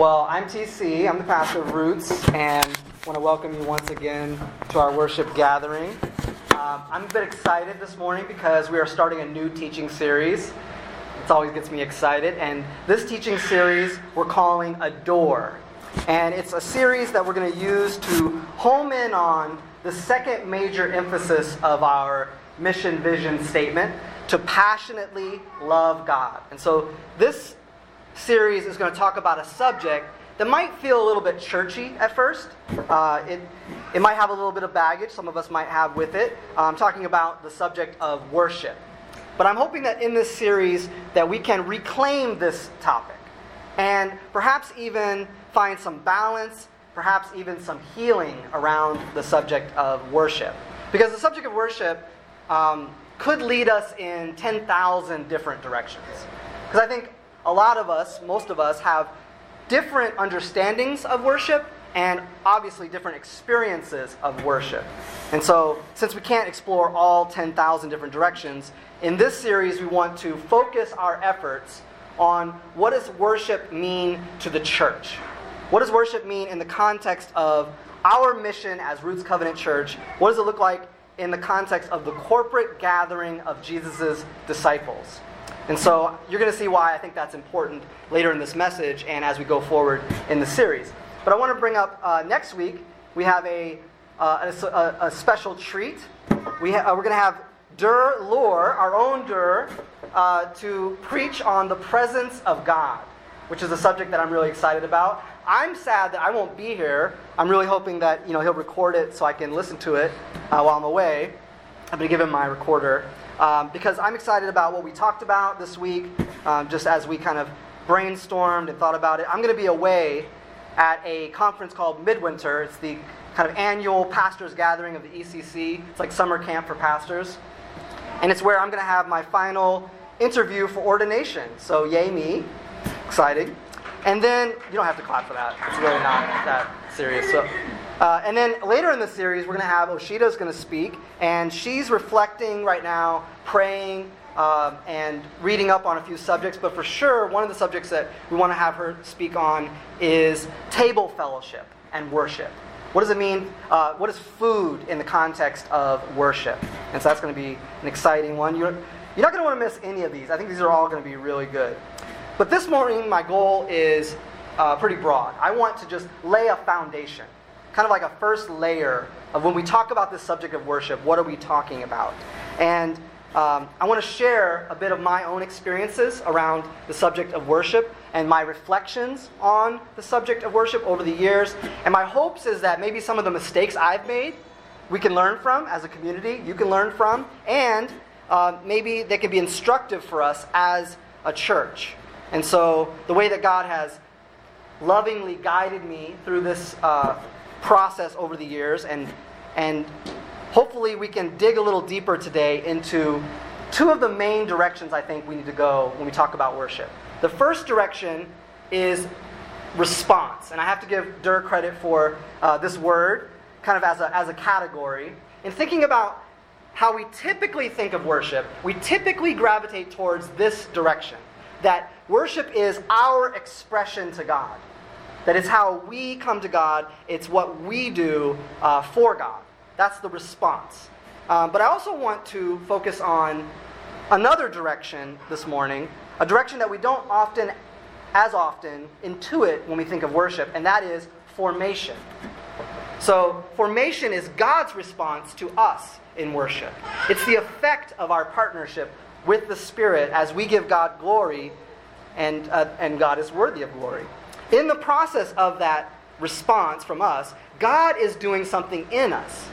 Well, I'm TC. I'm the pastor of Roots, and I want to welcome you once again to our worship gathering. Um, I'm a bit excited this morning because we are starting a new teaching series. It always gets me excited, and this teaching series we're calling Adore. And it's a series that we're going to use to home in on the second major emphasis of our mission vision statement to passionately love God. And so this series is going to talk about a subject that might feel a little bit churchy at first. Uh, it, it might have a little bit of baggage, some of us might have with it. Uh, I'm talking about the subject of worship. But I'm hoping that in this series that we can reclaim this topic and perhaps even find some balance, perhaps even some healing around the subject of worship. Because the subject of worship um, could lead us in 10,000 different directions. Because I think a lot of us, most of us, have different understandings of worship and obviously different experiences of worship. And so, since we can't explore all 10,000 different directions, in this series we want to focus our efforts on what does worship mean to the church? What does worship mean in the context of our mission as Roots Covenant Church? What does it look like in the context of the corporate gathering of Jesus' disciples? And so you're going to see why I think that's important later in this message and as we go forward in the series. But I want to bring up uh, next week, we have a, uh, a, a, special treat. We ha- uh, we're going to have Dur Lore, our own Dur, uh, to preach on the presence of God, which is a subject that I'm really excited about. I'm sad that I won't be here. I'm really hoping that you know he'll record it so I can listen to it uh, while I'm away. I'm going to give him my recorder um, because I'm excited about what we talked about this week, um, just as we kind of brainstormed and thought about it. I'm going to be away at a conference called Midwinter. It's the kind of annual pastors gathering of the ECC. It's like summer camp for pastors. And it's where I'm going to have my final interview for ordination. So, yay me. Exciting. And then, you don't have to clap for that. It's really not that serious. So, uh, and then later in the series, we're going to have Oshita's going to speak, and she's reflecting right now, praying, uh, and reading up on a few subjects. But for sure, one of the subjects that we want to have her speak on is table fellowship and worship. What does it mean? Uh, what is food in the context of worship? And so that's going to be an exciting one. You're, you're not going to want to miss any of these. I think these are all going to be really good. But this morning, my goal is uh, pretty broad. I want to just lay a foundation kind of like a first layer of when we talk about this subject of worship, what are we talking about? And um, I want to share a bit of my own experiences around the subject of worship and my reflections on the subject of worship over the years. And my hopes is that maybe some of the mistakes I've made we can learn from as a community, you can learn from, and uh, maybe they can be instructive for us as a church. And so the way that God has lovingly guided me through this uh, process over the years, and, and hopefully we can dig a little deeper today into two of the main directions I think we need to go when we talk about worship. The first direction is response, and I have to give Dur credit for uh, this word, kind of as a, as a category. In thinking about how we typically think of worship, we typically gravitate towards this direction that worship is our expression to God. That it's how we come to God, it's what we do uh, for God. That's the response. Um, but I also want to focus on another direction this morning, a direction that we don't often, as often, intuit when we think of worship, and that is formation. So, formation is God's response to us in worship. It's the effect of our partnership with the Spirit as we give God glory, and, uh, and God is worthy of glory. In the process of that response from us, God is doing something in us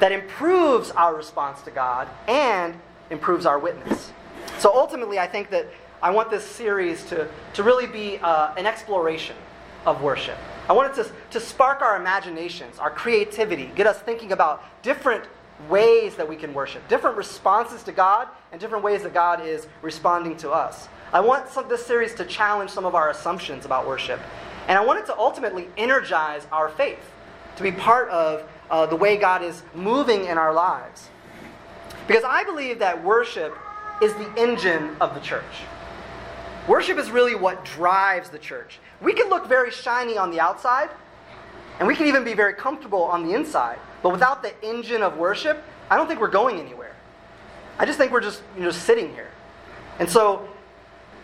that improves our response to God and improves our witness. So ultimately, I think that I want this series to, to really be uh, an exploration of worship. I want it to, to spark our imaginations, our creativity, get us thinking about different ways that we can worship, different responses to God, and different ways that God is responding to us. I want some, this series to challenge some of our assumptions about worship. And I want it to ultimately energize our faith, to be part of uh, the way God is moving in our lives. Because I believe that worship is the engine of the church. Worship is really what drives the church. We can look very shiny on the outside, and we can even be very comfortable on the inside. But without the engine of worship, I don't think we're going anywhere. I just think we're just, you know, sitting here. And so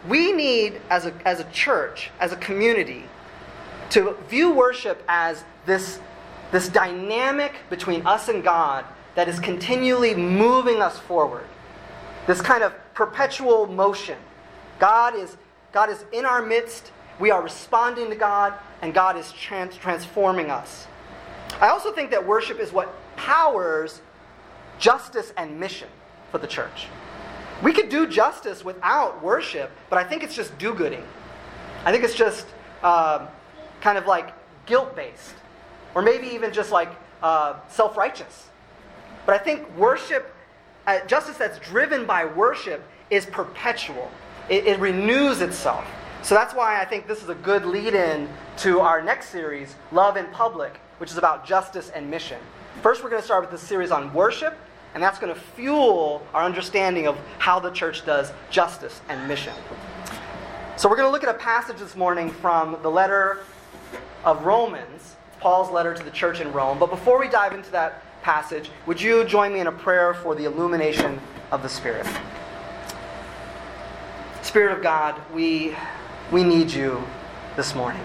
we need, as a, as a church, as a community, to view worship as this, this dynamic between us and God that is continually moving us forward. This kind of perpetual motion. God is, God is in our midst, we are responding to God, and God is trans- transforming us. I also think that worship is what powers justice and mission for the church. We could do justice without worship, but I think it's just do gooding. I think it's just uh, kind of like guilt based, or maybe even just like uh, self righteous. But I think worship, uh, justice that's driven by worship, is perpetual, it, it renews itself. So that's why I think this is a good lead in to our next series, Love in Public, which is about justice and mission. First, we're going to start with this series on worship, and that's going to fuel our understanding of how the church does justice and mission. So, we're going to look at a passage this morning from the letter of Romans, Paul's letter to the church in Rome. But before we dive into that passage, would you join me in a prayer for the illumination of the Spirit? Spirit of God, we, we need you this morning.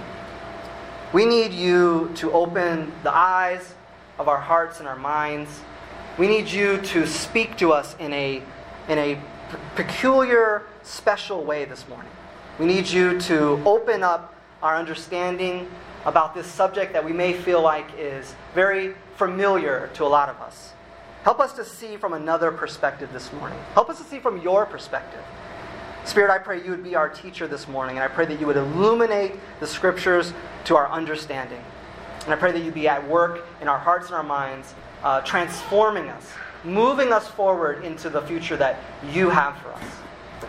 We need you to open the eyes of our hearts and our minds. We need you to speak to us in a, in a peculiar, special way this morning. We need you to open up our understanding about this subject that we may feel like is very familiar to a lot of us. Help us to see from another perspective this morning. Help us to see from your perspective. Spirit, I pray you would be our teacher this morning, and I pray that you would illuminate the scriptures to our understanding. And I pray that you be at work in our hearts and our minds, uh, transforming us, moving us forward into the future that you have for us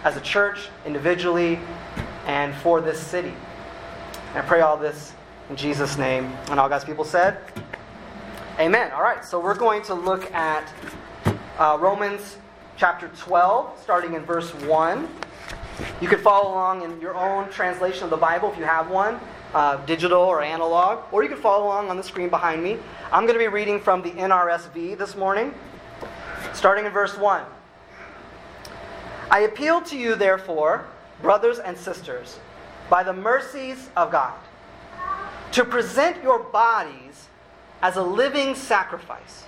as a church, individually, and for this city. And I pray all this in Jesus' name. And all God's people said, Amen. All right, so we're going to look at uh, Romans chapter 12, starting in verse 1. You can follow along in your own translation of the Bible if you have one, uh, digital or analog, or you can follow along on the screen behind me. I'm going to be reading from the NRSV this morning, starting in verse 1. I appeal to you, therefore, brothers and sisters, by the mercies of God to present your bodies as a living sacrifice,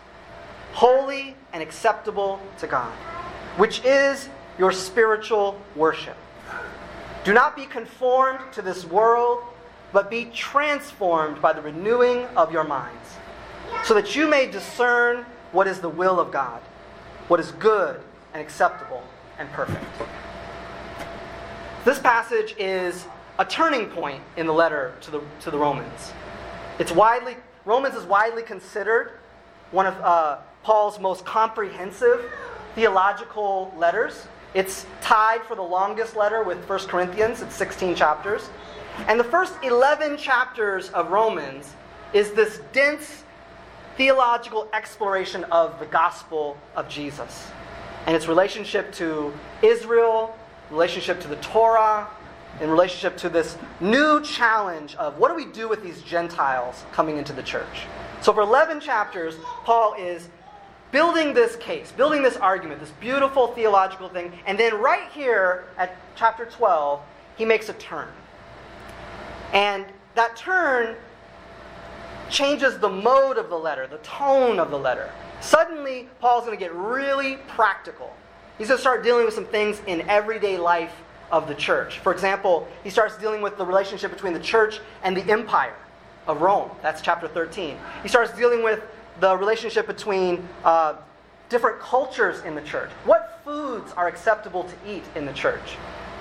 holy and acceptable to God, which is your spiritual worship. Do not be conformed to this world, but be transformed by the renewing of your minds, so that you may discern what is the will of God, what is good and acceptable and perfect. This passage is a turning point in the letter to the, to the Romans. It's widely, Romans is widely considered one of uh, Paul's most comprehensive theological letters. It's tied for the longest letter with 1 Corinthians, it's 16 chapters. And the first 11 chapters of Romans is this dense theological exploration of the gospel of Jesus and its relationship to Israel, relationship to the Torah, in relationship to this new challenge of what do we do with these Gentiles coming into the church. So, for 11 chapters, Paul is building this case, building this argument, this beautiful theological thing. And then, right here at chapter 12, he makes a turn. And that turn changes the mode of the letter, the tone of the letter. Suddenly, Paul's going to get really practical. He's going to start dealing with some things in everyday life of the church. For example, he starts dealing with the relationship between the church and the empire of Rome. That's chapter 13. He starts dealing with the relationship between uh, different cultures in the church. What foods are acceptable to eat in the church?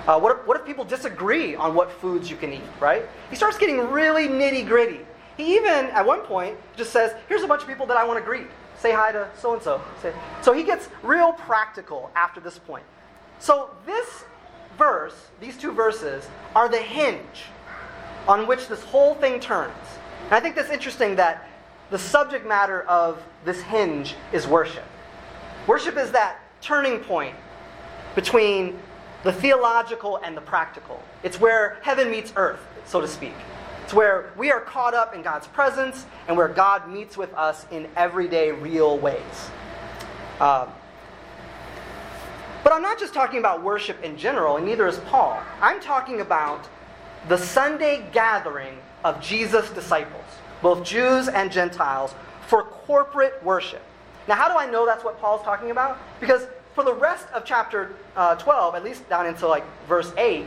Uh, what, if, what if people disagree on what foods you can eat, right? He starts getting really nitty gritty. He even, at one point, just says, Here's a bunch of people that I want to greet. Say hi to so and so. So he gets real practical after this point. So this verse, these two verses, are the hinge on which this whole thing turns. And I think that's interesting that the subject matter of this hinge is worship. Worship is that turning point between the theological and the practical. It's where heaven meets earth, so to speak. It's where we are caught up in God's presence and where God meets with us in everyday, real ways. Um, but I'm not just talking about worship in general, and neither is Paul. I'm talking about the Sunday gathering of Jesus' disciples, both Jews and Gentiles, for corporate worship. Now, how do I know that's what Paul's talking about? Because for the rest of chapter uh, 12, at least down into like verse 8,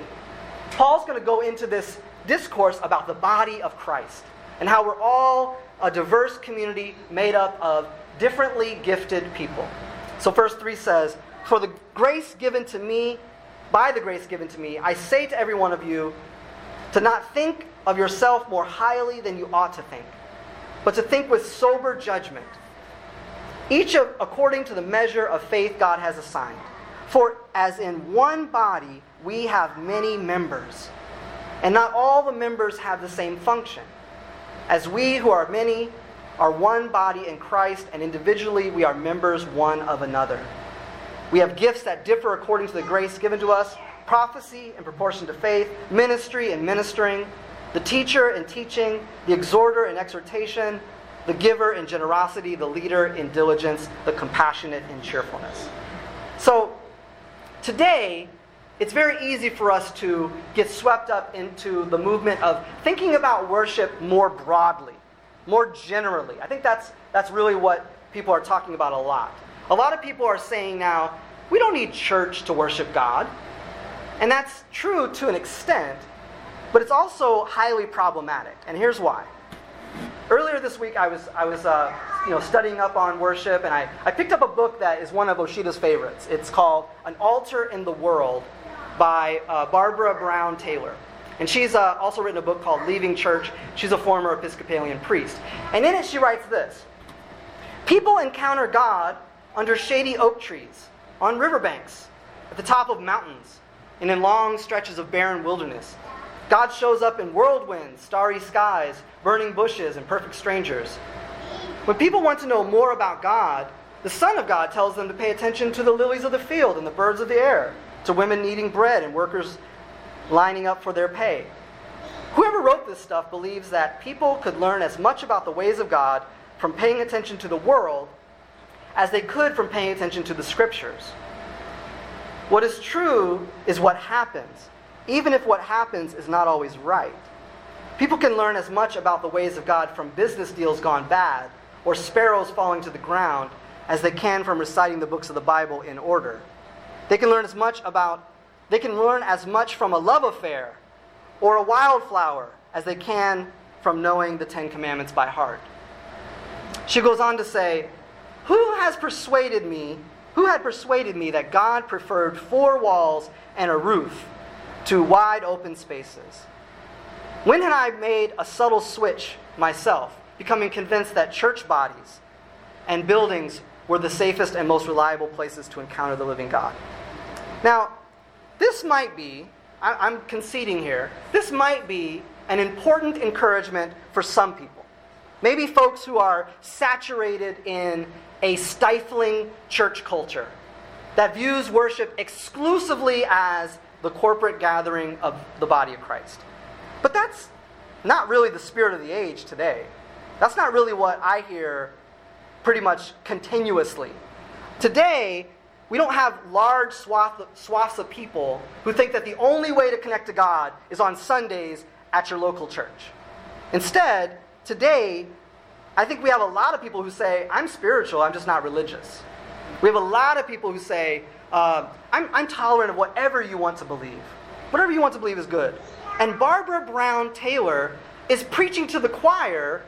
Paul's going to go into this discourse about the body of Christ and how we're all a diverse community made up of differently gifted people. So, verse 3 says, For the grace given to me, by the grace given to me, I say to every one of you to not think of yourself more highly than you ought to think, but to think with sober judgment, each of, according to the measure of faith God has assigned. For as in one body we have many members, and not all the members have the same function. As we who are many are one body in Christ, and individually we are members one of another. We have gifts that differ according to the grace given to us prophecy in proportion to faith, ministry and ministering, the teacher in teaching, the exhorter in exhortation, the giver in generosity, the leader in diligence, the compassionate in cheerfulness. So, today, it's very easy for us to get swept up into the movement of thinking about worship more broadly, more generally. I think that's, that's really what people are talking about a lot. A lot of people are saying now, we don't need church to worship God. And that's true to an extent, but it's also highly problematic. And here's why. Earlier this week, I was, I was uh, you know, studying up on worship, and I, I picked up a book that is one of Oshida's favorites. It's called An Altar in the World by uh, Barbara Brown Taylor. And she's uh, also written a book called Leaving Church. She's a former Episcopalian priest. And in it, she writes this People encounter God under shady oak trees, on riverbanks, at the top of mountains, and in long stretches of barren wilderness. God shows up in whirlwinds, starry skies, burning bushes, and perfect strangers. When people want to know more about God, the Son of God tells them to pay attention to the lilies of the field and the birds of the air, to women needing bread and workers lining up for their pay. Whoever wrote this stuff believes that people could learn as much about the ways of God from paying attention to the world as they could from paying attention to the scriptures. What is true is what happens, even if what happens is not always right. People can learn as much about the ways of God from business deals gone bad or sparrows falling to the ground as they can from reciting the books of the Bible in order. They can learn as much about they can learn as much from a love affair or a wildflower as they can from knowing the 10 commandments by heart. She goes on to say, "Who has persuaded me who had persuaded me that God preferred four walls and a roof to wide open spaces? When had I made a subtle switch myself, becoming convinced that church bodies and buildings were the safest and most reliable places to encounter the living God? Now, this might be, I'm conceding here, this might be an important encouragement for some people. Maybe folks who are saturated in a stifling church culture that views worship exclusively as the corporate gathering of the body of Christ. But that's not really the spirit of the age today. That's not really what I hear pretty much continuously. Today, we don't have large swath, swaths of people who think that the only way to connect to God is on Sundays at your local church. Instead, today, I think we have a lot of people who say, I'm spiritual, I'm just not religious. We have a lot of people who say, uh, I'm, I'm tolerant of whatever you want to believe. Whatever you want to believe is good. And Barbara Brown Taylor is preaching to the choir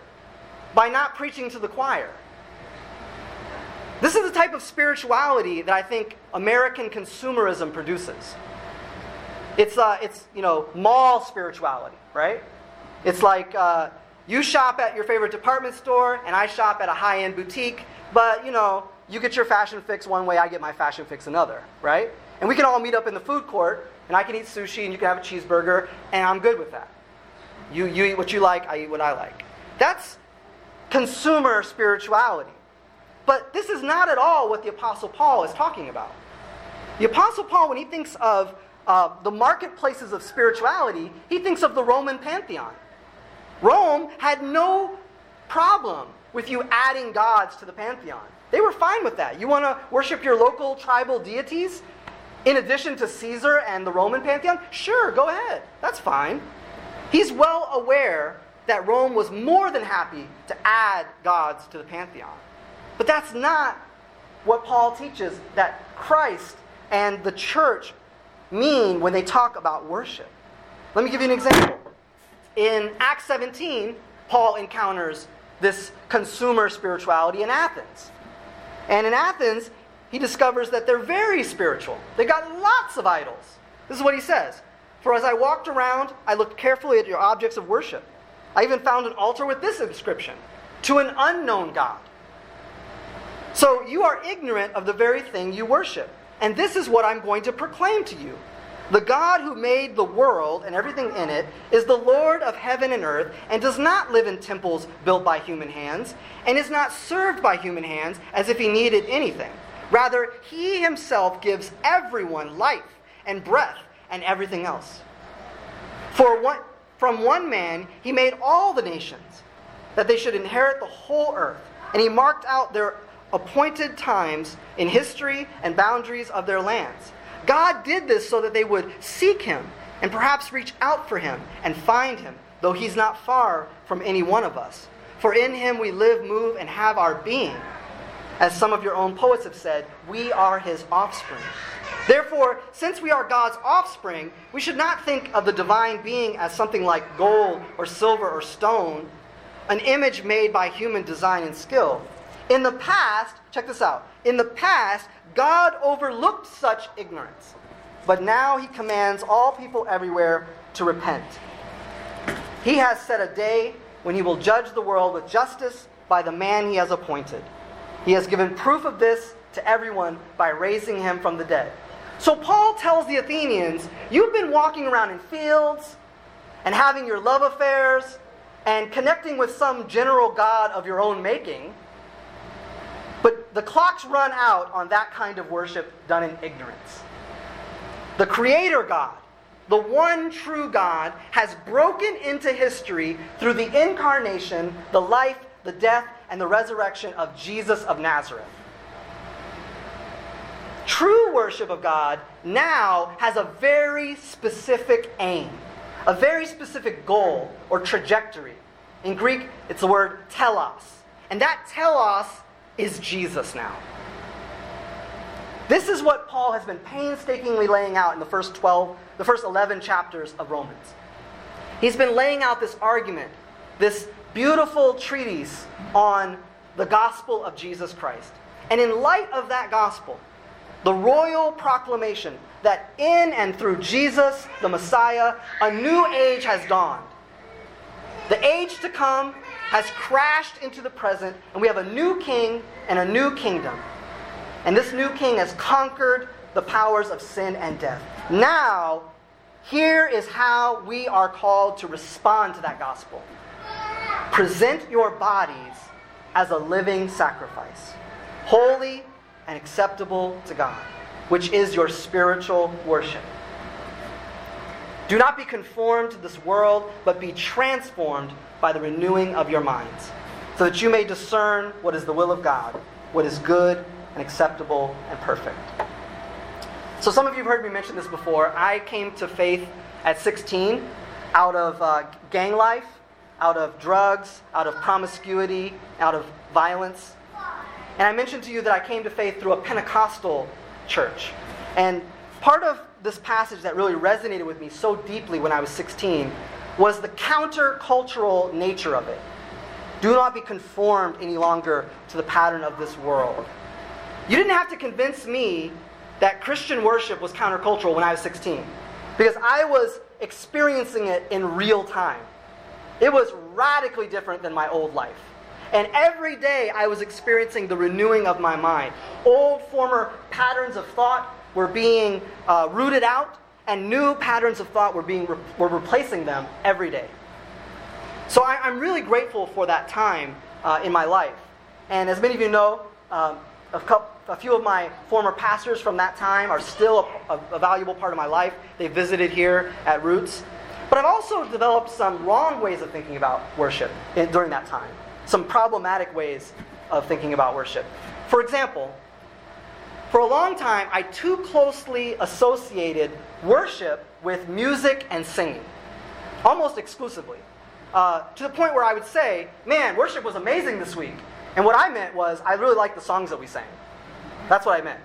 by not preaching to the choir. This is the type of spirituality that I think American consumerism produces. It's, uh, it's you know, mall spirituality, right? It's like, uh, you shop at your favorite department store, and I shop at a high end boutique, but you know, you get your fashion fix one way, I get my fashion fix another, right? And we can all meet up in the food court, and I can eat sushi, and you can have a cheeseburger, and I'm good with that. You, you eat what you like, I eat what I like. That's consumer spirituality. But this is not at all what the Apostle Paul is talking about. The Apostle Paul, when he thinks of uh, the marketplaces of spirituality, he thinks of the Roman pantheon. Rome had no problem with you adding gods to the pantheon. They were fine with that. You want to worship your local tribal deities in addition to Caesar and the Roman pantheon? Sure, go ahead. That's fine. He's well aware that Rome was more than happy to add gods to the pantheon. But that's not what Paul teaches that Christ and the church mean when they talk about worship. Let me give you an example. In Acts 17, Paul encounters this consumer spirituality in Athens. And in Athens, he discovers that they're very spiritual. They got lots of idols. This is what he says For as I walked around, I looked carefully at your objects of worship. I even found an altar with this inscription To an unknown God. So you are ignorant of the very thing you worship. And this is what I'm going to proclaim to you. The God who made the world and everything in it is the Lord of heaven and earth, and does not live in temples built by human hands, and is not served by human hands as if he needed anything. Rather, he himself gives everyone life and breath and everything else. For one, from one man he made all the nations, that they should inherit the whole earth, and he marked out their appointed times in history and boundaries of their lands. God did this so that they would seek him and perhaps reach out for him and find him, though he's not far from any one of us. For in him we live, move, and have our being. As some of your own poets have said, we are his offspring. Therefore, since we are God's offspring, we should not think of the divine being as something like gold or silver or stone, an image made by human design and skill. In the past, check this out. In the past, God overlooked such ignorance, but now he commands all people everywhere to repent. He has set a day when he will judge the world with justice by the man he has appointed. He has given proof of this to everyone by raising him from the dead. So Paul tells the Athenians, You've been walking around in fields and having your love affairs and connecting with some general God of your own making. But the clocks run out on that kind of worship done in ignorance. The Creator God, the one true God, has broken into history through the incarnation, the life, the death, and the resurrection of Jesus of Nazareth. True worship of God now has a very specific aim, a very specific goal or trajectory. In Greek, it's the word telos. And that telos is Jesus now. This is what Paul has been painstakingly laying out in the first 12, the first 11 chapters of Romans. He's been laying out this argument, this beautiful treatise on the gospel of Jesus Christ. And in light of that gospel, the royal proclamation that in and through Jesus, the Messiah, a new age has dawned. The age to come has crashed into the present, and we have a new king and a new kingdom. And this new king has conquered the powers of sin and death. Now, here is how we are called to respond to that gospel present your bodies as a living sacrifice, holy and acceptable to God, which is your spiritual worship. Do not be conformed to this world, but be transformed by the renewing of your minds, so that you may discern what is the will of God, what is good and acceptable and perfect. So, some of you have heard me mention this before. I came to faith at 16 out of uh, gang life, out of drugs, out of promiscuity, out of violence. And I mentioned to you that I came to faith through a Pentecostal church. And part of this passage that really resonated with me so deeply when I was 16 was the countercultural nature of it. Do not be conformed any longer to the pattern of this world. You didn't have to convince me that Christian worship was countercultural when I was 16, because I was experiencing it in real time. It was radically different than my old life. And every day I was experiencing the renewing of my mind. Old former patterns of thought were being uh, rooted out, and new patterns of thought were, being re- were replacing them every day. So I, am really grateful for that time uh, in my life. And as many of you know, um, a, couple, a few of my former pastors from that time are still a, a, a valuable part of my life. They visited here at Roots. But I've also developed some wrong ways of thinking about worship in, during that time, some problematic ways of thinking about worship. For example, for a long time, I too closely associated worship with music and singing, almost exclusively. Uh, to the point where I would say, man, worship was amazing this week. And what I meant was, I really liked the songs that we sang. That's what I meant.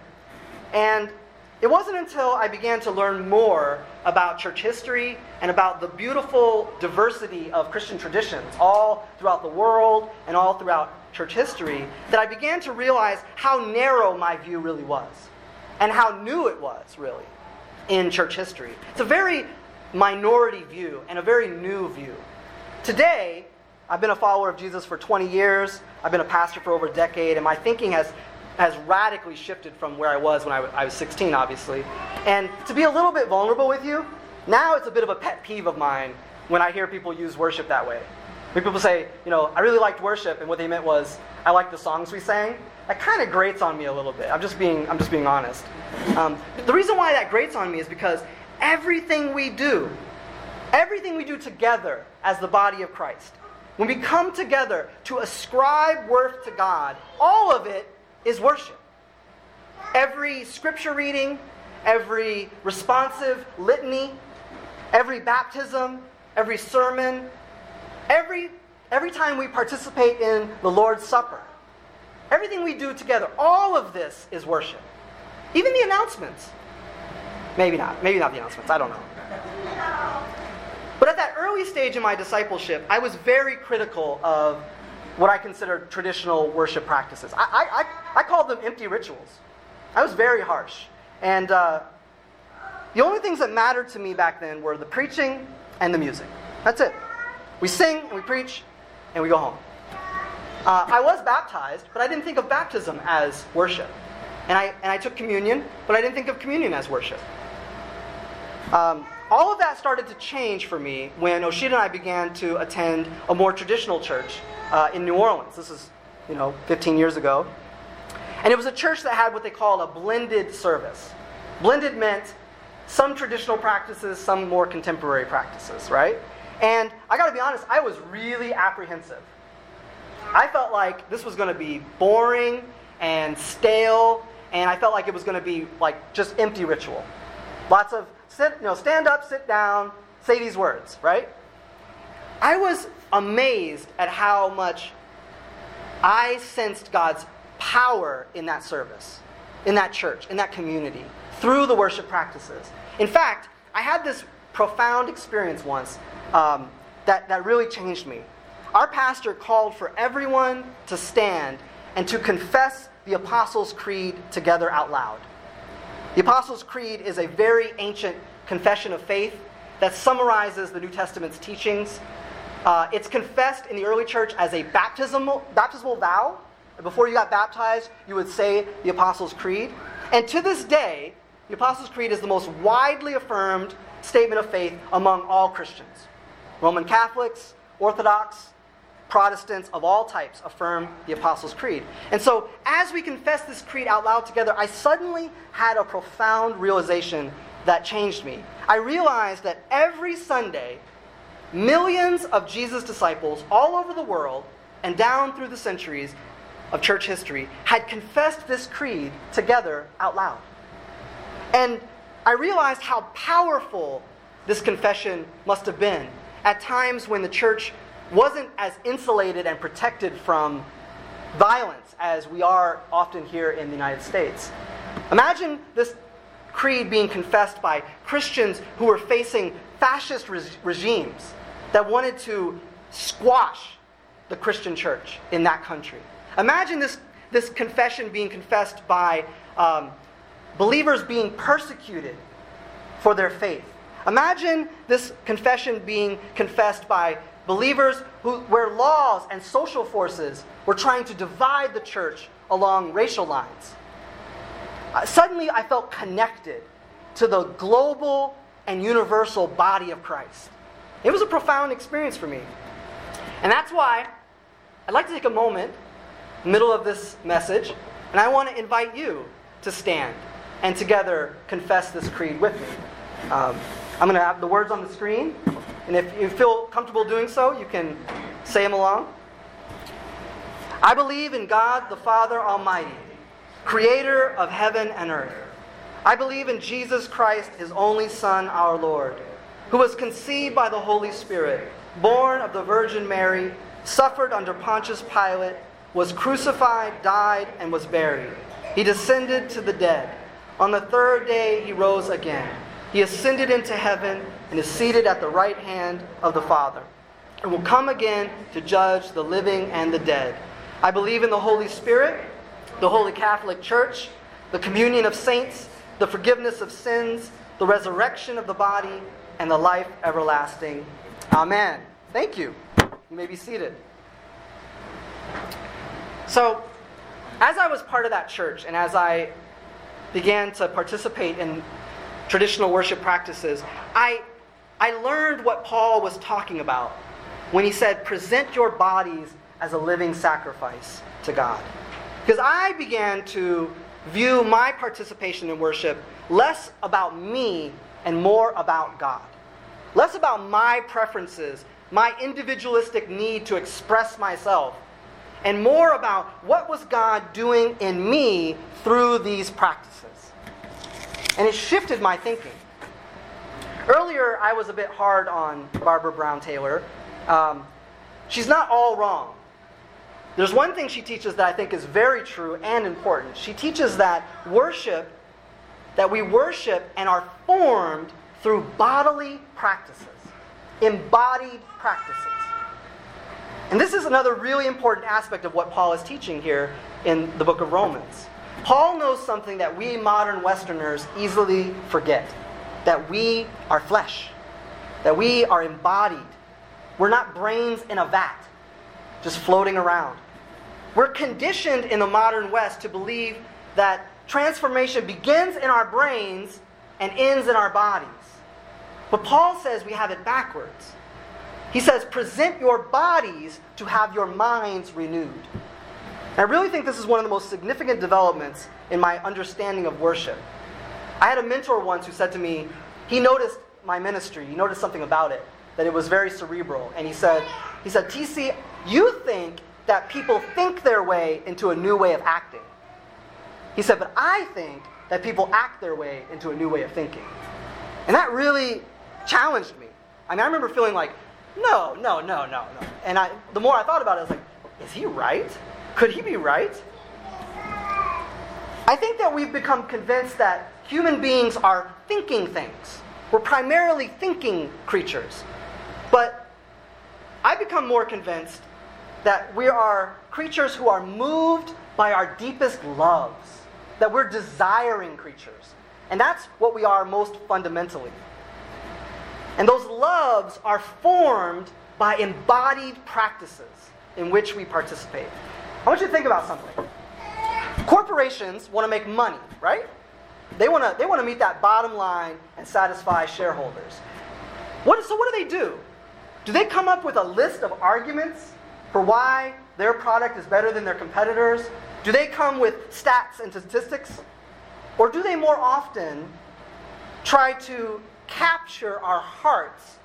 And it wasn't until I began to learn more about church history and about the beautiful diversity of Christian traditions all throughout the world and all throughout church history that I began to realize how narrow my view really was and how new it was, really, in church history. It's a very minority view and a very new view. Today, I've been a follower of Jesus for 20 years. I've been a pastor for over a decade, and my thinking has, has radically shifted from where I was when I, w- I was 16, obviously. And to be a little bit vulnerable with you, now it's a bit of a pet peeve of mine when I hear people use worship that way. When people say, you know, I really liked worship, and what they meant was, I liked the songs we sang. That kind of grates on me a little bit. I'm just being, I'm just being honest. Um, the reason why that grates on me is because everything we do, everything we do together as the body of Christ, when we come together to ascribe worth to God, all of it is worship. Every scripture reading, every responsive litany, every baptism, every sermon, every, every time we participate in the Lord's Supper, everything we do together, all of this is worship. Even the announcements. Maybe not. Maybe not the announcements. I don't know. But at that early stage in my discipleship, I was very critical of what I consider traditional worship practices. I, I, I, called them empty rituals. I was very harsh. And uh, the only things that mattered to me back then were the preaching and the music. That's it. We sing, we preach, and we go home. Uh, I was baptized, but I didn't think of baptism as worship. And I, and I took communion, but I didn't think of communion as worship. Um, all of that started to change for me when Oshida and I began to attend a more traditional church uh, in New Orleans. This is, you know, 15 years ago. And it was a church that had what they call a blended service. Blended meant some traditional practices, some more contemporary practices, right? And I got to be honest, I was really apprehensive. I felt like this was to be boring and stale, and I felt like it was to be like just empty ritual. Lots of sit, you know, stand up, sit down, say these words, right? I was amazed at how much I sensed God's power in that service, in that church, in that community, through the worship practices. In fact, I had this profound experience once um, that, that really changed me. Our pastor called for everyone to stand and to confess the Apostles' Creed together out loud. The Apostles' Creed is a very ancient confession of faith that summarizes the New Testament's teachings. Uh, it's confessed in the early church as a baptismal, baptismal vow. Before you got baptized, you would say the Apostles' Creed. And to this day, the Apostles' Creed is the most widely affirmed statement of faith among all Christians. Roman Catholics, Orthodox, Protestants of all types affirm the Apostles' Creed. And so, as we confess this creed out loud together, I suddenly had a profound realization that changed me. I realized that every Sunday, millions of Jesus' disciples all over the world and down through the centuries of church history had confessed this creed together out loud. And I realized how powerful this confession must have been at times when the church wasn't as insulated and protected from violence as we are often here in the United States. Imagine this creed being confessed by Christians who were facing fascist re- regimes that wanted to squash the Christian church in that country. Imagine this, this confession being confessed by um, believers being persecuted for their faith. Imagine this confession being confessed by believers who, where laws and social forces were trying to divide the church along racial lines. Uh, suddenly, I felt connected to the global and universal body of Christ. It was a profound experience for me. And that's why I'd like to take a moment, middle of this message, And I want to invite you to stand and together confess this creed with me. Um, I'm going to have the words on the screen, and if you feel comfortable doing so, you can say them along. I believe in God the Father Almighty, creator of heaven and earth. I believe in Jesus Christ, his only Son, our Lord, who was conceived by the Holy Spirit, born of the Virgin Mary, suffered under Pontius Pilate, was crucified, died, and was buried. He descended to the dead. On the third day, he rose again. He ascended into heaven and is seated at the right hand of the Father, and will come again to judge the living and the dead. I believe in the Holy Spirit, the Holy Catholic Church, the communion of saints, the forgiveness of sins, the resurrection of the body, and the life everlasting. Amen. Thank you. You may be seated. So, as I was part of that church and as I began to participate in traditional worship practices, I, I learned what Paul was talking about when he said, present your bodies as a living sacrifice to God. Because I began to view my participation in worship less about me and more about God. Less about my preferences, my individualistic need to express myself, and more about what was God doing in me through these practices. And it shifted my thinking. Earlier, I was a bit hard on Barbara Brown Taylor. Um, she's not all wrong. There's one thing she teaches that I think is very true and important. She teaches that worship, that we worship and are formed through bodily practices, embodied practices. And this is another really important aspect of what Paul is teaching here in the book of Romans. Paul knows something that we modern Westerners easily forget that we are flesh, that we are embodied. We're not brains in a vat just floating around. We're conditioned in the modern West to believe that transformation begins in our brains and ends in our bodies. But Paul says we have it backwards. He says, present your bodies to have your minds renewed. And I really think this is one of the most significant developments in my understanding of worship. I had a mentor once who said to me, he noticed my ministry, he noticed something about it, that it was very cerebral. And he said, he said, TC, you think that people think their way into a new way of acting. He said, but I think that people act their way into a new way of thinking. And that really challenged me. I mean, I remember feeling like, no, no, no, no, no. And I, the more I thought about it, I was like, is he right? Could he be right? I think that we've become convinced that human beings are thinking things. We're primarily thinking creatures. But I become more convinced that we are creatures who are moved by our deepest loves, that we're desiring creatures. And that's what we are most fundamentally. And those loves are formed by embodied practices in which we participate. I want you to think about something. Corporations want to make money, right? They want to, they want to meet that bottom line and satisfy shareholders. What, so, what do they do? Do they come up with a list of arguments for why their product is better than their competitors? Do they come with stats and statistics? Or do they more often try to capture our hearts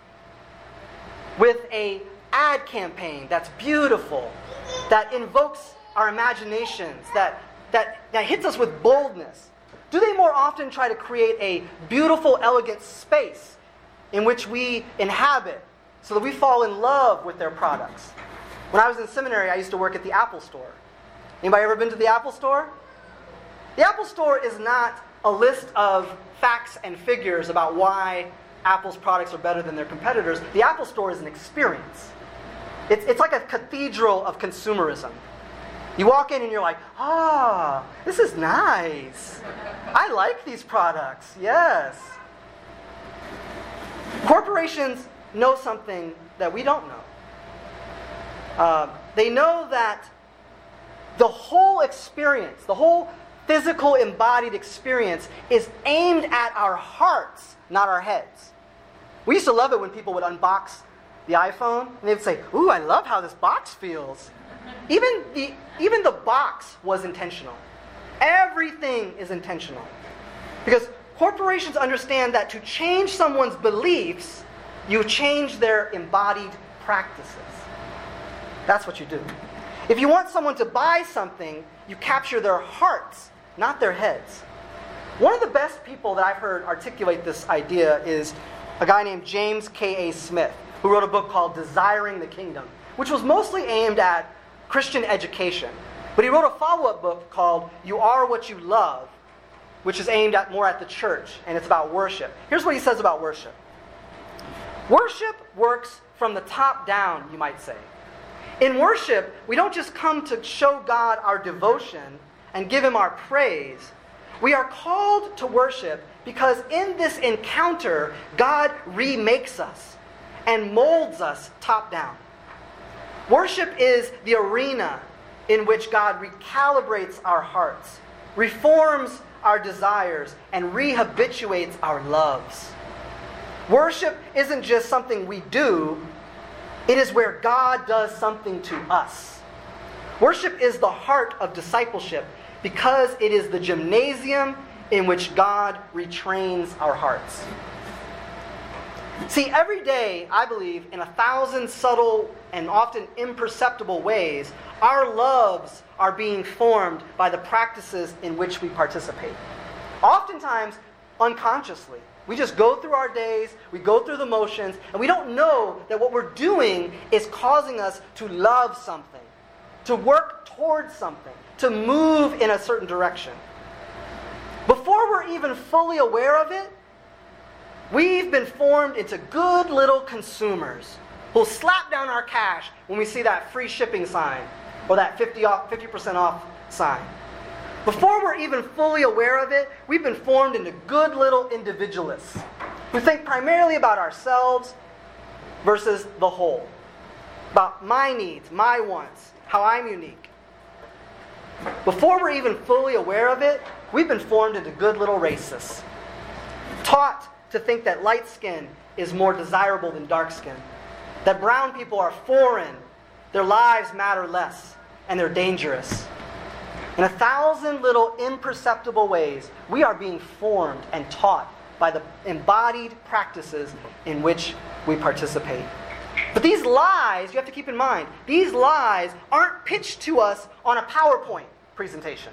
with a ad campaign that's beautiful, that invokes our imaginations, that, that, that hits us with boldness? Do they more often try to create a beautiful, elegant space in which we inhabit so that we fall in love with their products? When I was in seminary, I used to work at the Apple Store. Anybody ever been to the Apple Store? The Apple Store is not a list of facts and figures about why Apple's products are better than their competitors. The Apple Store is an experience. It's, it's like a cathedral of consumerism. You walk in and you're like, ah, this is nice. I like these products, yes. Corporations know something that we don't know. Uh, they know that the whole experience, the whole physical embodied experience, is aimed at our hearts, not our heads. We used to love it when people would unbox the iPhone and they'd say, Ooh, I love how this box feels. Even the, even the box was intentional. Everything is intentional. Because corporations understand that to change someone's beliefs, you change their embodied practices. That's what you do. If you want someone to buy something, you capture their hearts, not their heads. One of the best people that I've heard articulate this idea is a guy named James K.A. Smith, who wrote a book called Desiring the Kingdom, which was mostly aimed at Christian education. But he wrote a follow up book called You Are What You Love, which is aimed at more at the church, and it's about worship. Here's what he says about worship Worship works from the top down, you might say. In worship, we don't just come to show God our devotion and give Him our praise. We are called to worship because in this encounter, God remakes us and molds us top down. Worship is the arena in which God recalibrates our hearts, reforms our desires, and rehabituates our loves. Worship isn't just something we do, it is where God does something to us. Worship is the heart of discipleship because it is the gymnasium in which God retrains our hearts. See, every day, I believe, in a thousand subtle and often imperceptible ways, our loves are being formed by the practices in which we participate. Oftentimes, unconsciously. We just go through our days, we go through the motions, and we don't know that what we're doing is causing us to love something, to work towards something, to move in a certain direction. Before we're even fully aware of it, we've been formed into good little consumers who'll slap down our cash when we see that free shipping sign or that 50 off, 50% off sign. Before we're even fully aware of it, we've been formed into good little individualists who think primarily about ourselves versus the whole, about my needs, my wants, how I'm unique. Before we're even fully aware of it, we've been formed into good little racists, taught to think that light skin is more desirable than dark skin, that brown people are foreign, their lives matter less, and they're dangerous. In a thousand little imperceptible ways, we are being formed and taught by the embodied practices in which we participate. But these lies, you have to keep in mind, these lies aren't pitched to us on a PowerPoint presentation.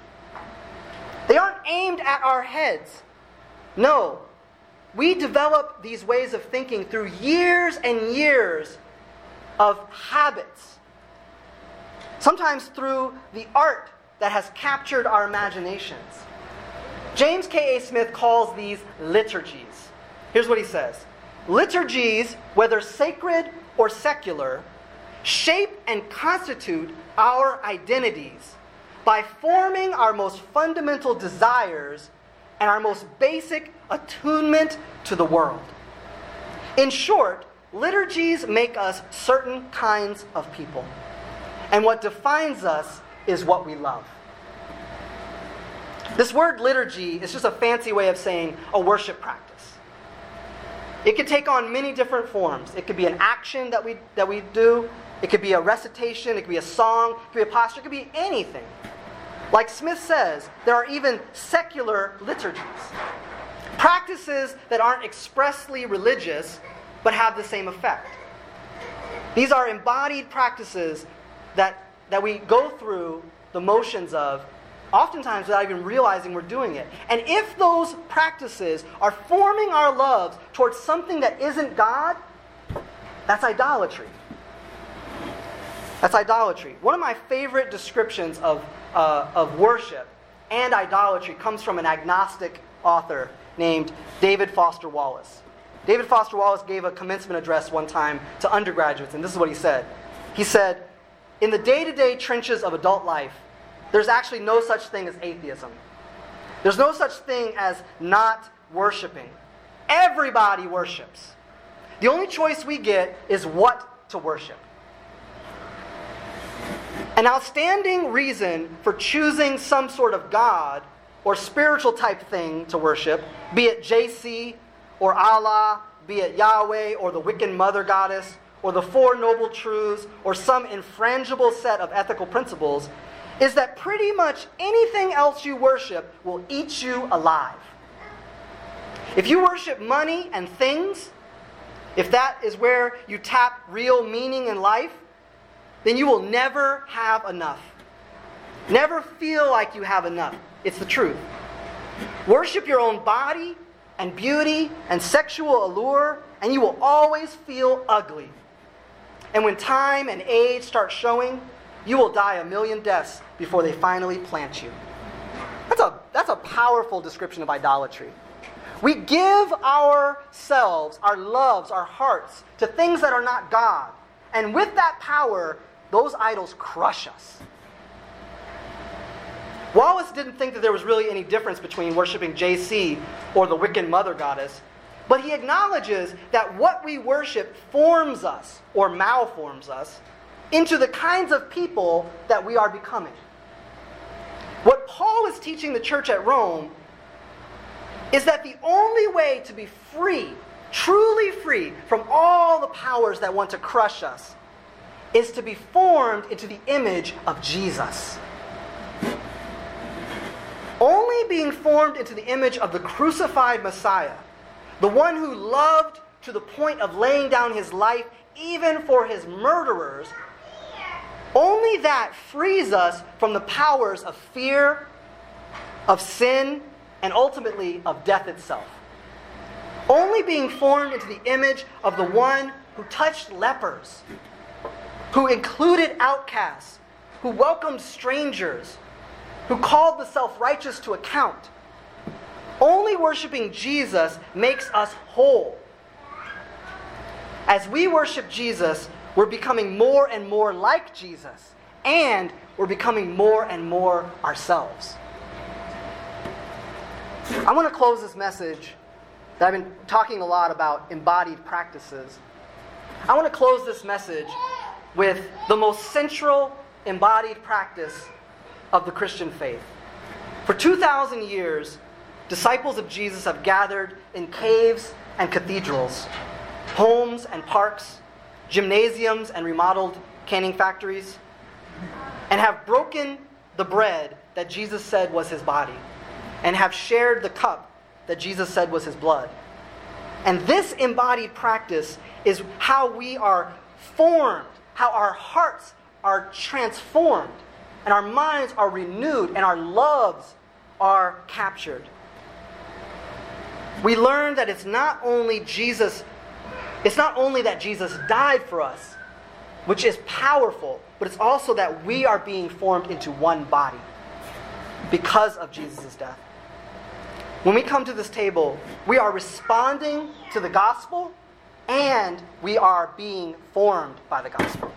They aren't aimed at our heads. No. We develop these ways of thinking through years and years of habits. Sometimes through the art that has captured our imaginations. James K.A. Smith calls these liturgies. Here's what he says Liturgies, whether sacred or secular, shape and constitute our identities by forming our most fundamental desires and our most basic attunement to the world. In short, liturgies make us certain kinds of people. And what defines us is what we love. This word liturgy is just a fancy way of saying a worship practice. It could take on many different forms. It could be an action that we, that we do, it could be a recitation, it could be a song, it could be a posture, it could be anything. Like Smith says, there are even secular liturgies. Practices that aren't expressly religious but have the same effect. These are embodied practices that, that we go through the motions of, oftentimes without even realizing we're doing it. And if those practices are forming our loves towards something that isn't God, that's idolatry. That's idolatry. One of my favorite descriptions of, uh, of worship and idolatry comes from an agnostic author named David Foster Wallace. David Foster Wallace gave a commencement address one time to undergraduates, and this is what he said. He said, In the day to day trenches of adult life, there's actually no such thing as atheism. There's no such thing as not worshiping. Everybody worships. The only choice we get is what to worship. An outstanding reason for choosing some sort of God or spiritual type thing to worship, be it JC or Allah, be it Yahweh or the Wiccan mother goddess, or the Four Noble Truths, or some infrangible set of ethical principles, is that pretty much anything else you worship will eat you alive. If you worship money and things, if that is where you tap real meaning in life, then you will never have enough. Never feel like you have enough. It's the truth. Worship your own body and beauty and sexual allure, and you will always feel ugly. And when time and age start showing, you will die a million deaths before they finally plant you. That's a, that's a powerful description of idolatry. We give ourselves, our loves, our hearts to things that are not God. And with that power, those idols crush us. Wallace didn't think that there was really any difference between worshiping JC or the Wiccan mother goddess, but he acknowledges that what we worship forms us or malforms us into the kinds of people that we are becoming. What Paul is teaching the church at Rome is that the only way to be free, truly free from all the powers that want to crush us, is to be formed into the image of Jesus. Only being formed into the image of the crucified Messiah, the one who loved to the point of laying down his life even for his murderers, only that frees us from the powers of fear, of sin, and ultimately of death itself. Only being formed into the image of the one who touched lepers, who included outcasts, who welcomed strangers, who called the self righteous to account. Only worshiping Jesus makes us whole. As we worship Jesus, we're becoming more and more like Jesus, and we're becoming more and more ourselves. I want to close this message that I've been talking a lot about embodied practices. I want to close this message with the most central embodied practice of the Christian faith. For 2,000 years, disciples of Jesus have gathered in caves and cathedrals, homes and parks, gymnasiums and remodeled canning factories, and have broken the bread that Jesus said was his body, and have shared the cup that Jesus said was his blood. And this embodied practice is how we are formed, how our hearts are transformed, and our minds are renewed, and our loves are captured. We learn that it's not only Jesus it's not only that Jesus died for us, which is powerful, but it's also that we are being formed into one body because of Jesus' death. When we come to this table, we are responding to the gospel and we are being formed by the gospel.